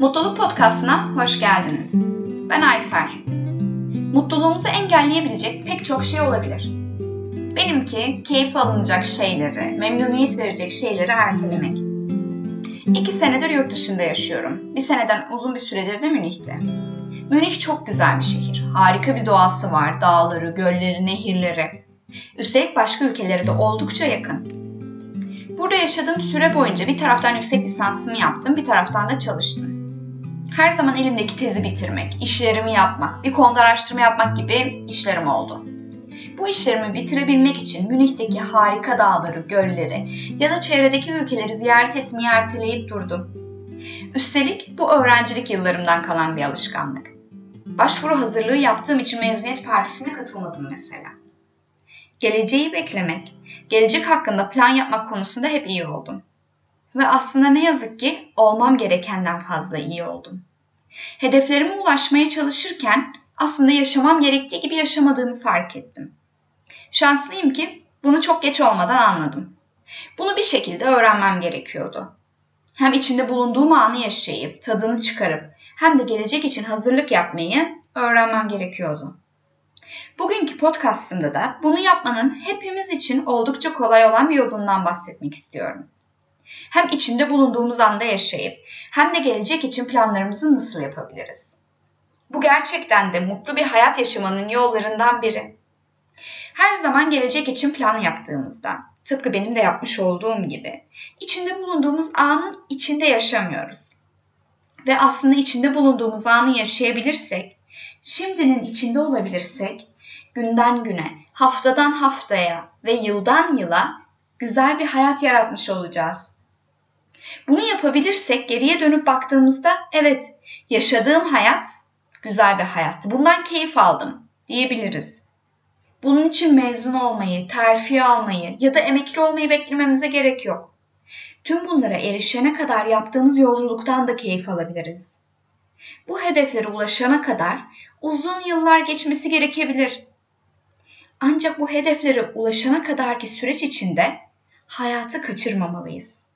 Mutluluk Podcast'ına hoş geldiniz. Ben Ayfer. Mutluluğumuzu engelleyebilecek pek çok şey olabilir. Benimki keyif alınacak şeyleri, memnuniyet verecek şeyleri ertelemek. İki senedir yurt dışında yaşıyorum. Bir seneden uzun bir süredir de Münih'te. Münih çok güzel bir şehir. Harika bir doğası var. Dağları, gölleri, nehirleri. Üstelik başka ülkelere de oldukça yakın. Burada yaşadığım süre boyunca bir taraftan yüksek lisansımı yaptım, bir taraftan da çalıştım. Her zaman elimdeki tezi bitirmek, işlerimi yapmak, bir konuda araştırma yapmak gibi işlerim oldu. Bu işlerimi bitirebilmek için Münih'teki harika dağları, gölleri ya da çevredeki ülkeleri ziyaret etmeyi erteleyip durdum. Üstelik bu öğrencilik yıllarımdan kalan bir alışkanlık. Başvuru hazırlığı yaptığım için mezuniyet partisine katılmadım mesela. Geleceği beklemek, gelecek hakkında plan yapmak konusunda hep iyi oldum. Ve aslında ne yazık ki olmam gerekenden fazla iyi oldum. Hedeflerime ulaşmaya çalışırken aslında yaşamam gerektiği gibi yaşamadığımı fark ettim. Şanslıyım ki bunu çok geç olmadan anladım. Bunu bir şekilde öğrenmem gerekiyordu. Hem içinde bulunduğum anı yaşayıp tadını çıkarıp hem de gelecek için hazırlık yapmayı öğrenmem gerekiyordu. Bugünkü podcastımda da bunu yapmanın hepimiz için oldukça kolay olan bir yolundan bahsetmek istiyorum. Hem içinde bulunduğumuz anda yaşayıp hem de gelecek için planlarımızı nasıl yapabiliriz? Bu gerçekten de mutlu bir hayat yaşamanın yollarından biri. Her zaman gelecek için plan yaptığımızda, tıpkı benim de yapmış olduğum gibi, içinde bulunduğumuz anın içinde yaşamıyoruz. Ve aslında içinde bulunduğumuz anı yaşayabilirsek, şimdinin içinde olabilirsek, günden güne, haftadan haftaya ve yıldan yıla güzel bir hayat yaratmış olacağız. Bunu yapabilirsek geriye dönüp baktığımızda evet yaşadığım hayat güzel bir hayattı. Bundan keyif aldım diyebiliriz. Bunun için mezun olmayı, terfi almayı ya da emekli olmayı beklememize gerek yok. Tüm bunlara erişene kadar yaptığımız yolculuktan da keyif alabiliriz. Bu hedeflere ulaşana kadar uzun yıllar geçmesi gerekebilir. Ancak bu hedeflere ulaşana kadarki süreç içinde hayatı kaçırmamalıyız.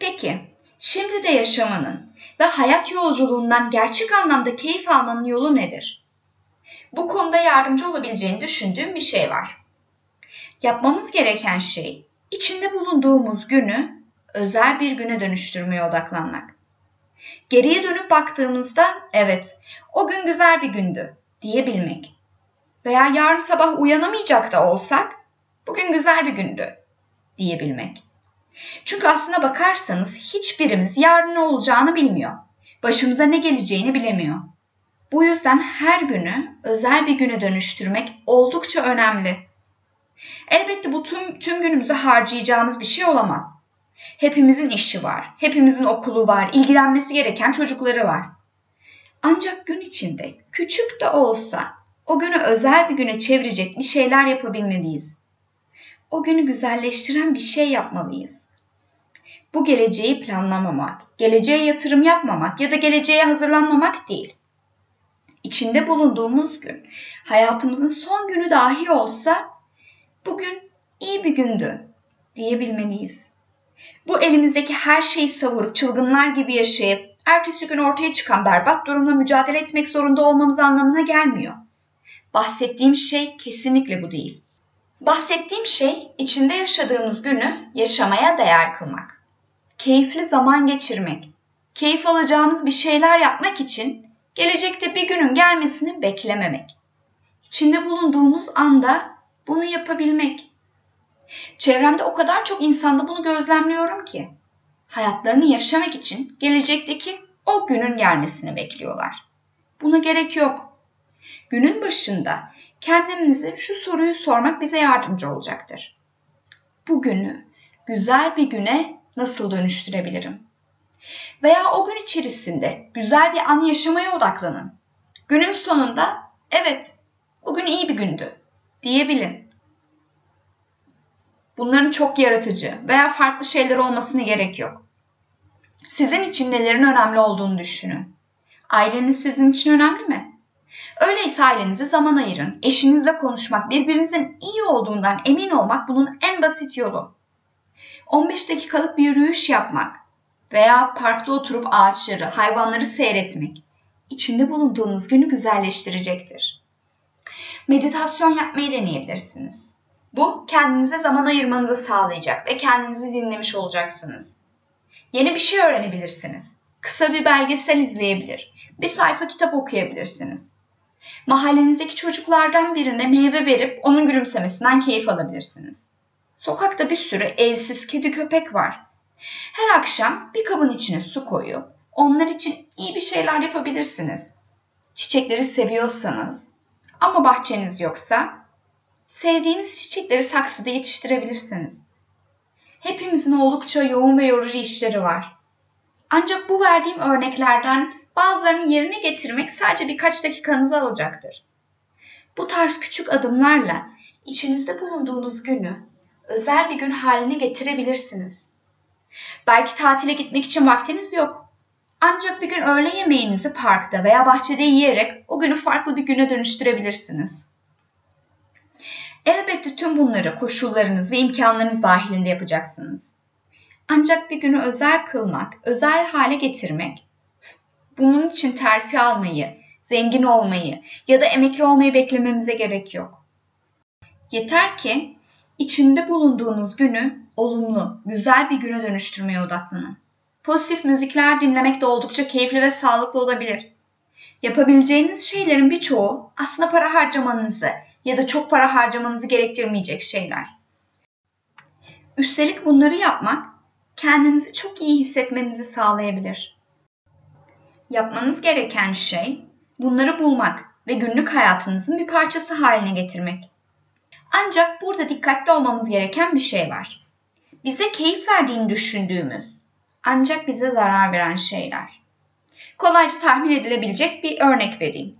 Peki, şimdi de yaşamanın ve hayat yolculuğundan gerçek anlamda keyif almanın yolu nedir? Bu konuda yardımcı olabileceğini düşündüğüm bir şey var. Yapmamız gereken şey içinde bulunduğumuz günü özel bir güne dönüştürmeye odaklanmak. Geriye dönüp baktığımızda evet o gün güzel bir gündü diyebilmek. Veya yarın sabah uyanamayacak da olsak bugün güzel bir gündü diyebilmek. Çünkü aslına bakarsanız hiçbirimiz yarın ne olacağını bilmiyor. Başımıza ne geleceğini bilemiyor. Bu yüzden her günü özel bir güne dönüştürmek oldukça önemli. Elbette bu tüm, tüm günümüzü harcayacağımız bir şey olamaz. Hepimizin işi var, hepimizin okulu var, ilgilenmesi gereken çocukları var. Ancak gün içinde küçük de olsa o günü özel bir güne çevirecek bir şeyler yapabilmeliyiz. O günü güzelleştiren bir şey yapmalıyız. Bu geleceği planlamamak, geleceğe yatırım yapmamak ya da geleceğe hazırlanmamak değil. İçinde bulunduğumuz gün, hayatımızın son günü dahi olsa bugün iyi bir gündü diyebilmeliyiz. Bu elimizdeki her şeyi savurup çılgınlar gibi yaşayıp ertesi gün ortaya çıkan berbat durumla mücadele etmek zorunda olmamız anlamına gelmiyor. Bahsettiğim şey kesinlikle bu değil. Bahsettiğim şey içinde yaşadığımız günü yaşamaya değer kılmak. Keyifli zaman geçirmek, keyif alacağımız bir şeyler yapmak için gelecekte bir günün gelmesini beklememek. İçinde bulunduğumuz anda bunu yapabilmek. Çevremde o kadar çok insanda bunu gözlemliyorum ki hayatlarını yaşamak için gelecekteki o günün gelmesini bekliyorlar. Buna gerek yok. Günün başında kendimize şu soruyu sormak bize yardımcı olacaktır. Bugünü güzel bir güne nasıl dönüştürebilirim? Veya o gün içerisinde güzel bir an yaşamaya odaklanın. Günün sonunda evet bugün iyi bir gündü diyebilin. Bunların çok yaratıcı veya farklı şeyler olmasına gerek yok. Sizin için nelerin önemli olduğunu düşünün. Aileniz sizin için önemli mi? Öyleyse ailenize zaman ayırın. Eşinizle konuşmak, birbirinizin iyi olduğundan emin olmak bunun en basit yolu. 15 dakikalık bir yürüyüş yapmak, veya parkta oturup ağaçları, hayvanları seyretmek içinde bulunduğunuz günü güzelleştirecektir. Meditasyon yapmayı deneyebilirsiniz. Bu kendinize zaman ayırmanızı sağlayacak ve kendinizi dinlemiş olacaksınız. Yeni bir şey öğrenebilirsiniz. Kısa bir belgesel izleyebilir. Bir sayfa kitap okuyabilirsiniz. Mahallenizdeki çocuklardan birine meyve verip onun gülümsemesinden keyif alabilirsiniz. Sokakta bir sürü evsiz kedi köpek var. Her akşam bir kabın içine su koyup onlar için iyi bir şeyler yapabilirsiniz. Çiçekleri seviyorsanız ama bahçeniz yoksa sevdiğiniz çiçekleri saksıda yetiştirebilirsiniz. Hepimizin oldukça yoğun ve yorucu işleri var. Ancak bu verdiğim örneklerden bazılarını yerine getirmek sadece birkaç dakikanızı alacaktır. Bu tarz küçük adımlarla içinizde bulunduğunuz günü özel bir gün haline getirebilirsiniz. Belki tatile gitmek için vaktiniz yok. Ancak bir gün öğle yemeğinizi parkta veya bahçede yiyerek o günü farklı bir güne dönüştürebilirsiniz. Elbette tüm bunları koşullarınız ve imkanlarınız dahilinde yapacaksınız. Ancak bir günü özel kılmak, özel hale getirmek, bunun için terfi almayı, zengin olmayı ya da emekli olmayı beklememize gerek yok. Yeter ki içinde bulunduğunuz günü olumlu, güzel bir güne dönüştürmeye odaklanın. Pozitif müzikler dinlemek de oldukça keyifli ve sağlıklı olabilir. Yapabileceğiniz şeylerin birçoğu aslında para harcamanızı ya da çok para harcamanızı gerektirmeyecek şeyler. Üstelik bunları yapmak kendinizi çok iyi hissetmenizi sağlayabilir. Yapmanız gereken şey bunları bulmak ve günlük hayatınızın bir parçası haline getirmek. Ancak burada dikkatli olmamız gereken bir şey var. Bize keyif verdiğini düşündüğümüz ancak bize zarar veren şeyler. Kolayca tahmin edilebilecek bir örnek vereyim.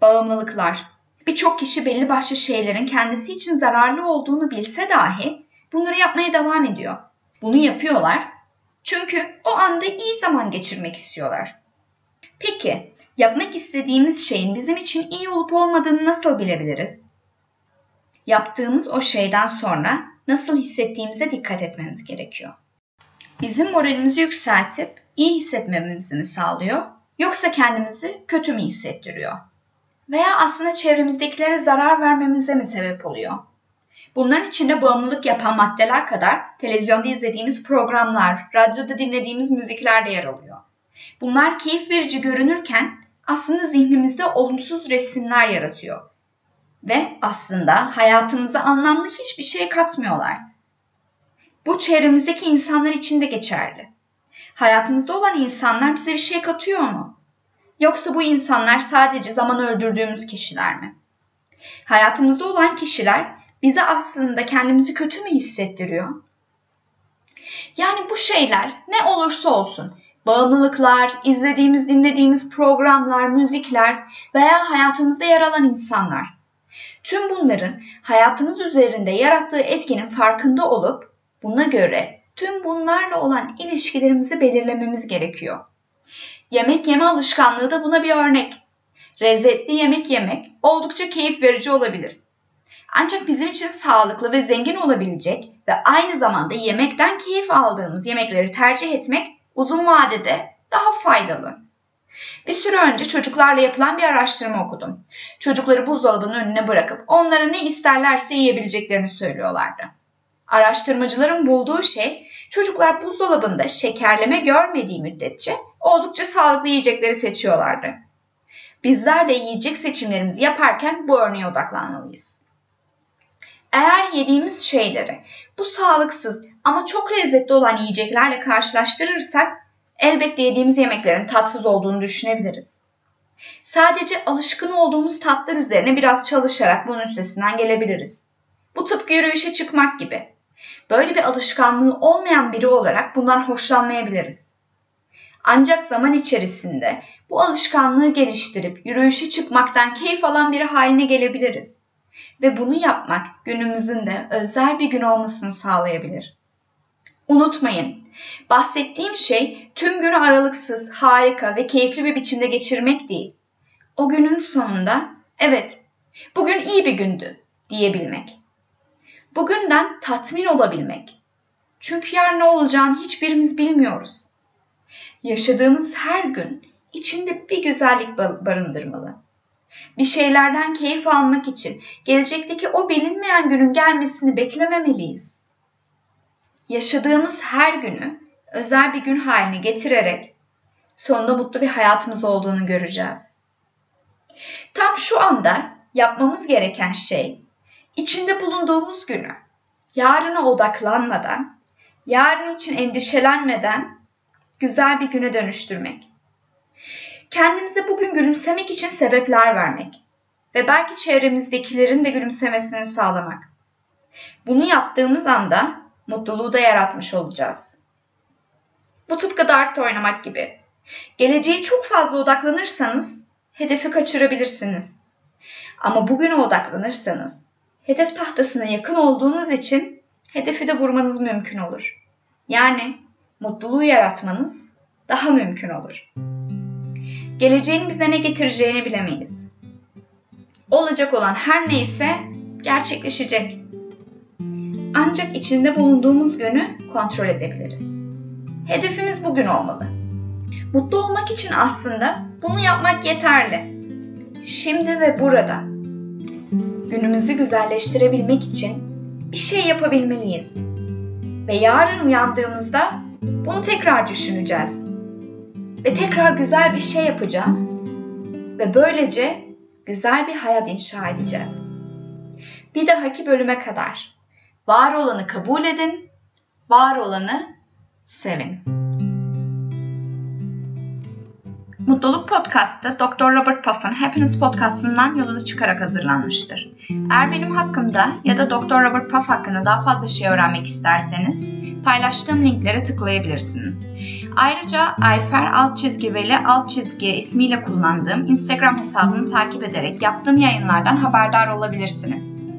Bağımlılıklar. Birçok kişi belli başlı şeylerin kendisi için zararlı olduğunu bilse dahi bunları yapmaya devam ediyor. Bunu yapıyorlar çünkü o anda iyi zaman geçirmek istiyorlar. Peki, yapmak istediğimiz şeyin bizim için iyi olup olmadığını nasıl bilebiliriz? Yaptığımız o şeyden sonra nasıl hissettiğimize dikkat etmemiz gerekiyor. Bizim moralimizi yükseltip iyi hissetmemizi mi sağlıyor yoksa kendimizi kötü mü hissettiriyor? Veya aslında çevremizdekilere zarar vermemize mi sebep oluyor? Bunların içinde bağımlılık yapan maddeler kadar televizyonda izlediğimiz programlar, radyoda dinlediğimiz müzikler de yer alıyor. Bunlar keyif verici görünürken aslında zihnimizde olumsuz resimler yaratıyor. Ve aslında hayatımıza anlamlı hiçbir şey katmıyorlar. Bu çevremizdeki insanlar için de geçerli. Hayatımızda olan insanlar bize bir şey katıyor mu? Yoksa bu insanlar sadece zaman öldürdüğümüz kişiler mi? Hayatımızda olan kişiler bize aslında kendimizi kötü mü hissettiriyor? Yani bu şeyler ne olursa olsun bağımlılıklar, izlediğimiz, dinlediğimiz programlar, müzikler veya hayatımızda yer alan insanlar. Tüm bunların hayatımız üzerinde yarattığı etkinin farkında olup buna göre tüm bunlarla olan ilişkilerimizi belirlememiz gerekiyor. Yemek yeme alışkanlığı da buna bir örnek. Lezzetli yemek yemek oldukça keyif verici olabilir. Ancak bizim için sağlıklı ve zengin olabilecek ve aynı zamanda yemekten keyif aldığımız yemekleri tercih etmek uzun vadede daha faydalı. Bir süre önce çocuklarla yapılan bir araştırma okudum. Çocukları buzdolabının önüne bırakıp onlara ne isterlerse yiyebileceklerini söylüyorlardı. Araştırmacıların bulduğu şey çocuklar buzdolabında şekerleme görmediği müddetçe oldukça sağlıklı yiyecekleri seçiyorlardı. Bizler de yiyecek seçimlerimizi yaparken bu örneğe odaklanmalıyız. Eğer yediğimiz şeyleri bu sağlıksız ama çok lezzetli olan yiyeceklerle karşılaştırırsak elbette yediğimiz yemeklerin tatsız olduğunu düşünebiliriz. Sadece alışkın olduğumuz tatlar üzerine biraz çalışarak bunun üstesinden gelebiliriz. Bu tıpkı yürüyüşe çıkmak gibi. Böyle bir alışkanlığı olmayan biri olarak bundan hoşlanmayabiliriz. Ancak zaman içerisinde bu alışkanlığı geliştirip yürüyüşe çıkmaktan keyif alan biri haline gelebiliriz. Ve bunu yapmak günümüzün de özel bir gün olmasını sağlayabilir. Unutmayın, bahsettiğim şey tüm günü aralıksız, harika ve keyifli bir biçimde geçirmek değil. O günün sonunda evet, bugün iyi bir gündü diyebilmek. Bugünden tatmin olabilmek. Çünkü yarın ne olacağını hiçbirimiz bilmiyoruz. Yaşadığımız her gün içinde bir güzellik barındırmalı. Bir şeylerden keyif almak için gelecekteki o bilinmeyen günün gelmesini beklememeliyiz. Yaşadığımız her günü özel bir gün haline getirerek sonunda mutlu bir hayatımız olduğunu göreceğiz. Tam şu anda yapmamız gereken şey içinde bulunduğumuz günü yarına odaklanmadan, yarın için endişelenmeden güzel bir güne dönüştürmek. Kendimize bugün gülümsemek için sebepler vermek ve belki çevremizdekilerin de gülümsemesini sağlamak. Bunu yaptığımız anda mutluluğu da yaratmış olacağız. Bu tıpkı dart oynamak gibi. Geleceğe çok fazla odaklanırsanız hedefi kaçırabilirsiniz. Ama bugüne odaklanırsanız hedef tahtasına yakın olduğunuz için hedefi de vurmanız mümkün olur. Yani mutluluğu yaratmanız daha mümkün olur. Geleceğin bize ne getireceğini bilemeyiz. Olacak olan her neyse gerçekleşecek. Ancak içinde bulunduğumuz günü kontrol edebiliriz. Hedefimiz bugün olmalı. Mutlu olmak için aslında bunu yapmak yeterli. Şimdi ve burada. Günümüzü güzelleştirebilmek için bir şey yapabilmeliyiz. Ve yarın uyandığımızda bunu tekrar düşüneceğiz. Ve tekrar güzel bir şey yapacağız. Ve böylece güzel bir hayat inşa edeceğiz. Bir dahaki bölüme kadar var olanı kabul edin, var olanı sevin. Mutluluk Podcast'ı Dr. Robert Puff'ın Happiness Podcast'ından yola çıkarak hazırlanmıştır. Eğer benim hakkımda ya da Dr. Robert Puff hakkında daha fazla şey öğrenmek isterseniz paylaştığım linklere tıklayabilirsiniz. Ayrıca Ayfer alt çizgi veli alt çizgi ismiyle kullandığım Instagram hesabını takip ederek yaptığım yayınlardan haberdar olabilirsiniz.